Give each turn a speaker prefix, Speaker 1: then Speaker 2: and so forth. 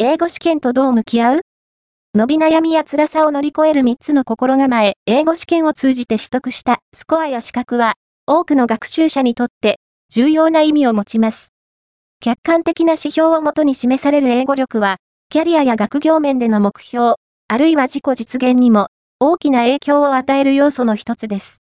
Speaker 1: 英語試験とどう向き合う？伸び悩みや辛さを乗り越える3つの心構え、英語試験を通じて取得したスコアや資格は、多くの学習者にとって重要な意味を持ちます。客観的な指標をもとに示される英語力は、キャリアや学業面での目標、あるいは自己実現にも大きな影響を与える要素の一つです。